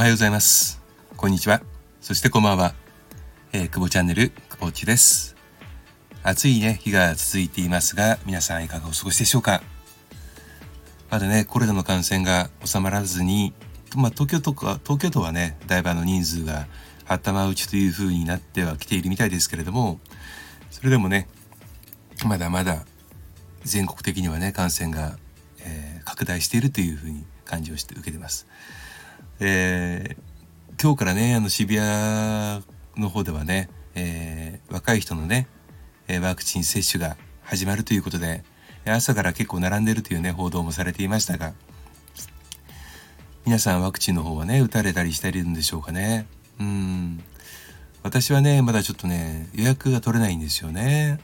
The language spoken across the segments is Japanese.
はようございます。こんにちは。そしてこんばんは。えー、久保チャンネル、久保ちです。暑いね、日が続いていますが、皆さんいかがお過ごしでしょうかまだね、コロナの感染が収まらずに、まあ、東京とか、東京都はね、だいぶあの人数が頭打ちという風になってはきているみたいですけれども、それでもね、まだまだ全国的にはね、感染が、えー、拡大しているという風に感じをして受けてます。えー、今日からね、あの渋谷の方ではね、えー、若い人のね、ワクチン接種が始まるということで、朝から結構並んでるというね、報道もされていましたが、皆さんワクチンの方はね、打たれたりしているんでしょうかね。うん。私はね、まだちょっとね、予約が取れないんですよね。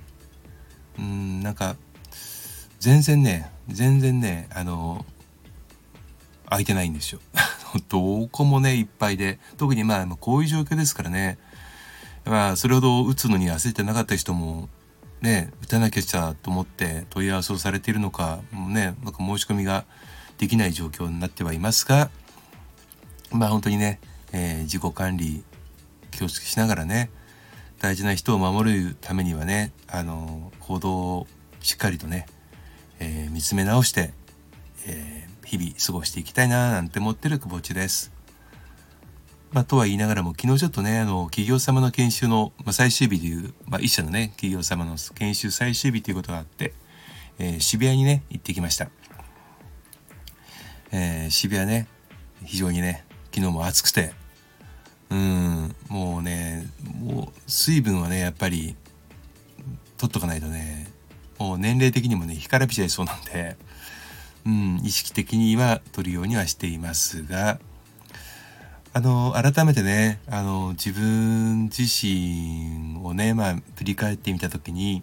うん、なんか、全然ね、全然ね、あの、空いてないんですよ。どこもね、いっぱいで。特にまあ、こういう状況ですからね。まあ、それほど打つのに焦ってなかった人も、ね、打たなきゃちゃと思って問い合わせをされているのか、もうね、なんか申し込みができない状況になってはいますが、まあ本当にね、えー、自己管理気をつけしながらね、大事な人を守るためにはね、あの、行動をしっかりとね、えー、見つめ直して、えー、日々過ごしていきたいななんて思ってる久保地です。まあ、とは言いながらも昨日ちょっとねあの企業様の研修の、まあ、最終日でいう、まあ、一社のね企業様の研修最終日ということがあって、えー、渋谷にね行ってきました、えー、渋谷ね非常にね昨日も暑くてうんもうねもう水分はねやっぱり取っとかないとねもう年齢的にもね干からびちゃいそうなんでうん意識的には取るようにはしていますがあの改めてねあの自分自身をねまあ振り返ってみた時に、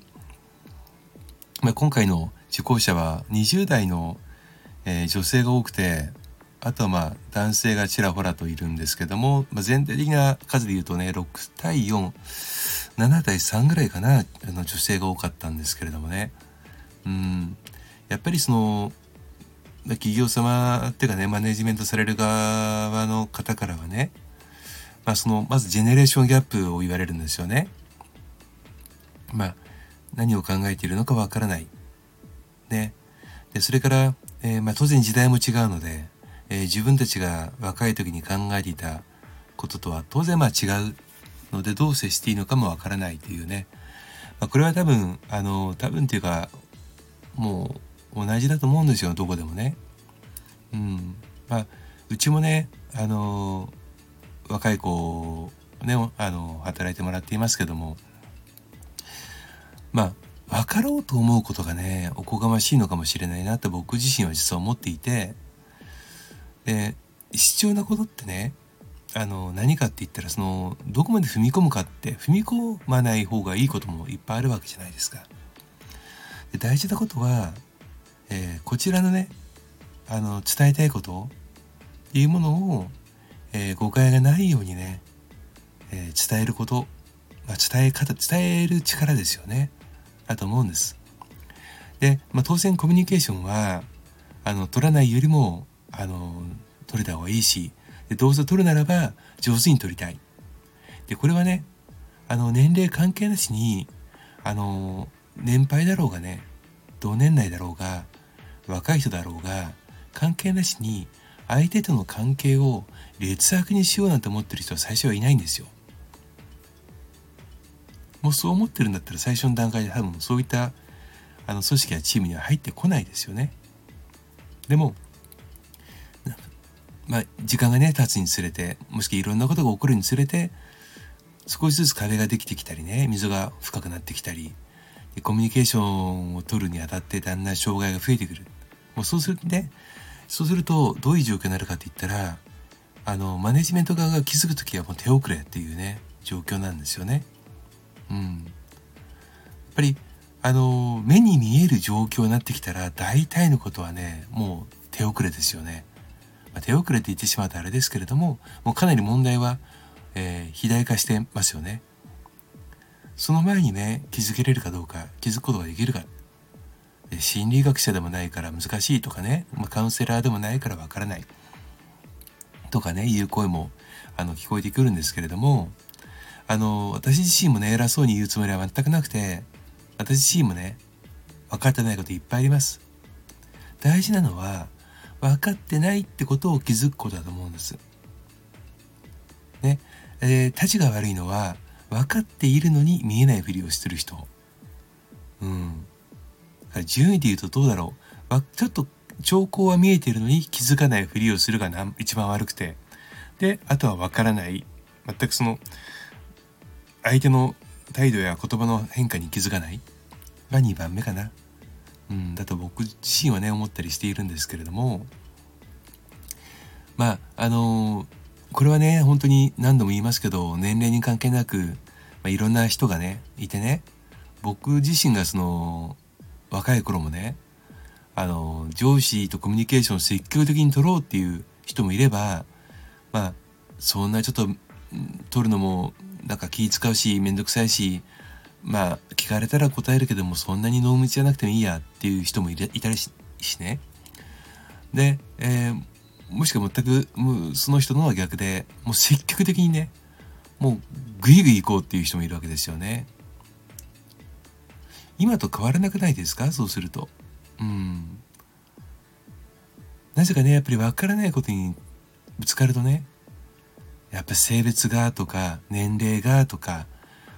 まあ、今回の受講者は20代の、えー、女性が多くてあとはまあ男性がちらほらといるんですけども、まあ、全体的な数で言うとね6対47対3ぐらいかなあの女性が多かったんですけれどもね。うん。やっぱりその企業様っていうかね、マネジメントされる側の方からはね、まあその、まずジェネレーションギャップを言われるんですよね。まあ、何を考えているのかわからない。ね。で、それから、えー、まあ当然時代も違うので、えー、自分たちが若い時に考えていたこととは当然まあ違うのでどう接していいのかもわからないというね。まあ、これは多分、あの、多分っていうか、もう、同じだと思うんですよどこでもね。うん、まあうちもねあの若い子ねあの働いてもらっていますけどもまあ分かろうと思うことがねおこがましいのかもしれないなって僕自身は実は思っていてで必要なことってねあの何かって言ったらそのどこまで踏み込むかって踏み込まない方がいいこともいっぱいあるわけじゃないですか。で大事なことは、こちらのねあの伝えたいことっていうものを、えー、誤解がないようにね、えー、伝えること、まあ、伝え方伝える力ですよねだと思うんです。で、まあ、当然コミュニケーションはあの取らないよりもあの取れた方がいいしでどうせ取るならば上手に取りたい。でこれはねあの年齢関係なしにあの年配だろうがね同年代だろうが若い人だろうが関係なしに相手との関係を劣悪にしようなんて思ってる人は最初はいないんですよ。もうそう思ってるんだったら最初の段階で多分そういったあの組織やチームには入ってこないですよね。でもまあ時間がね経つにつれてもしくはいろんなことが起こるにつれて少しずつ壁ができてきたりね溝が深くなってきたりでコミュニケーションを取るにあたってだんだん障害が増えてくる。もうそうするとね、そうするとどういう状況になるかって言ったら、あの、マネジメント側が気づく時はもう手遅れっていうね、状況なんですよね。うん。やっぱり、あの、目に見える状況になってきたら、大体のことはね、もう手遅れですよね。まあ、手遅れって言ってしまうとあれですけれども、もうかなり問題は、えー、肥大化してますよね。その前にね気づけれるかどうか気づくことができるか心理学者でもないから難しいとかね、まあ、カウンセラーでもないからわからないとかね、いう声も、あの、聞こえてくるんですけれども、あの、私自身もね、偉そうに言うつもりは全くなくて、私自身もね、分かってないこといっぱいあります。大事なのは、分かってないってことを気づくことだと思うんです。ね、えー、たちが悪いのは、分かっているのに見えないふりをしてる人。うん。順位で言うとどうだろう。ちょっと兆候は見えてるのに気づかないふりをするが一番悪くて。で、あとは分からない。全くその、相手の態度や言葉の変化に気づかないが2番目かな。うん、だと僕自身はね思ったりしているんですけれどもまああのー、これはね本当に何度も言いますけど年齢に関係なく、まあ、いろんな人がねいてね僕自身がその若い頃もねあの上司とコミュニケーションを積極的に取ろうっていう人もいればまあそんなちょっと取るのもなんか気使うし面倒くさいしまあ聞かれたら答えるけどもそんなに濃密じゃなくてもいいやっていう人もいたりしね。で、えー、もしくは全くもうその人のは逆でもう積極的にねもうグイグイ行こうっていう人もいるわけですよね。今と変わらなくないですか？そうすると。うん。なぜかねやっぱり分からないことにぶつかるとねやっぱ性別がとか年齢がとか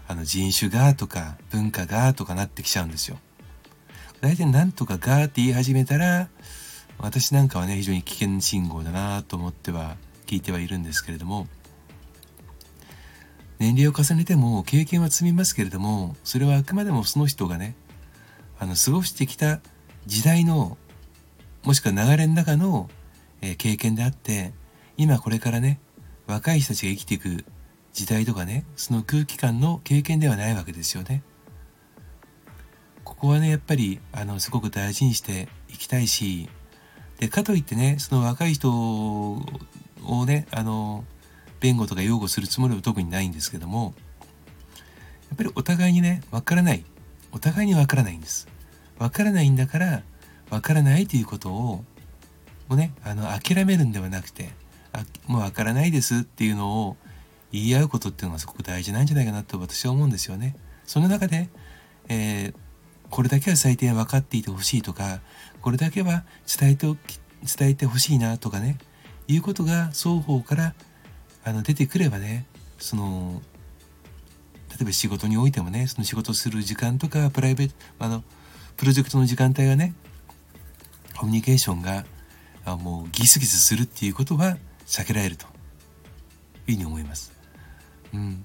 あの人種がとか文化がとかなってきちゃうんですよ。大体なんとかがって言い始めたら私なんかはね非常に危険信号だなと思っては聞いてはいるんですけれども年齢を重ねても経験は積みますけれどもそれはあくまでもその人がねあの過ごしてきた時代のもしくは流れの中の、えー、経験であって今これからね若い人たちが生きていく時代とかねその空気感の経験ではないわけですよね。ここはねやっぱりあのすごく大事にしていきたいしでかといってねその若い人をねあの弁護とか擁護するつもりは特にないんですけどもやっぱりお互いにね分からないお互いに分からないんです。分からないんだから分からないということをもうねあの諦めるんではなくてあもう分からないですっていうのを言い合うことっていうのがすごく大事なんじゃないかなと私は思うんですよね。その中で、えー、これだけは最低分かっていてほしいとかこれだけは伝えておき伝えてほしいなとかねいうことが双方からあの出てくればねその例えば仕事においてもねその仕事する時間とかプライベートあのプロジェクトの時間帯がねコミュニケーションがあもうギスギスするっていうことは避けられるというふうに思います。うん、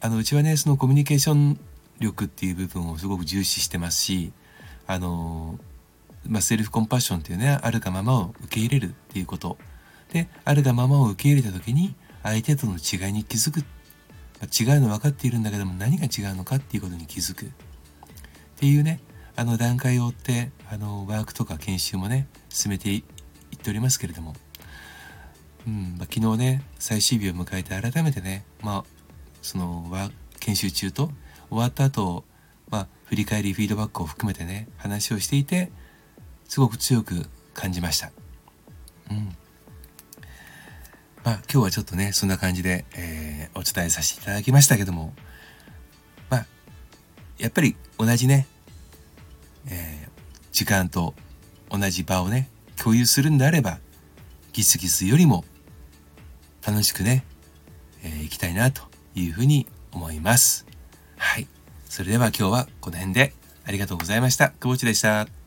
あのうちはねそのコミュニケーション力っていう部分をすごく重視してますしあの、まあ、セルフコンパッションっていうねあるがままを受け入れるっていうことであるがままを受け入れた時に相手との違いに気づく、違うの分かっているんだけども何が違うのかっていうことに気づく。っていうねあの段階を追ってあのワークとか研修もね進めていっておりますけれども、うんまあ、昨日ね最終日を迎えて改めてね、まあ、その研修中と終わった後、まあ、振り返りフィードバックを含めてね話をしていてすごく強く感じました。うん。まあ今日はちょっとねそんな感じで、えー、お伝えさせていただきましたけどもまあやっぱり同じね、えー、時間と同じ場をね共有するんであればギスギスよりも楽しくね、えー、行きたいなというふうに思います。はい。それでは今日はこの辺でありがとうございました。久保地でした。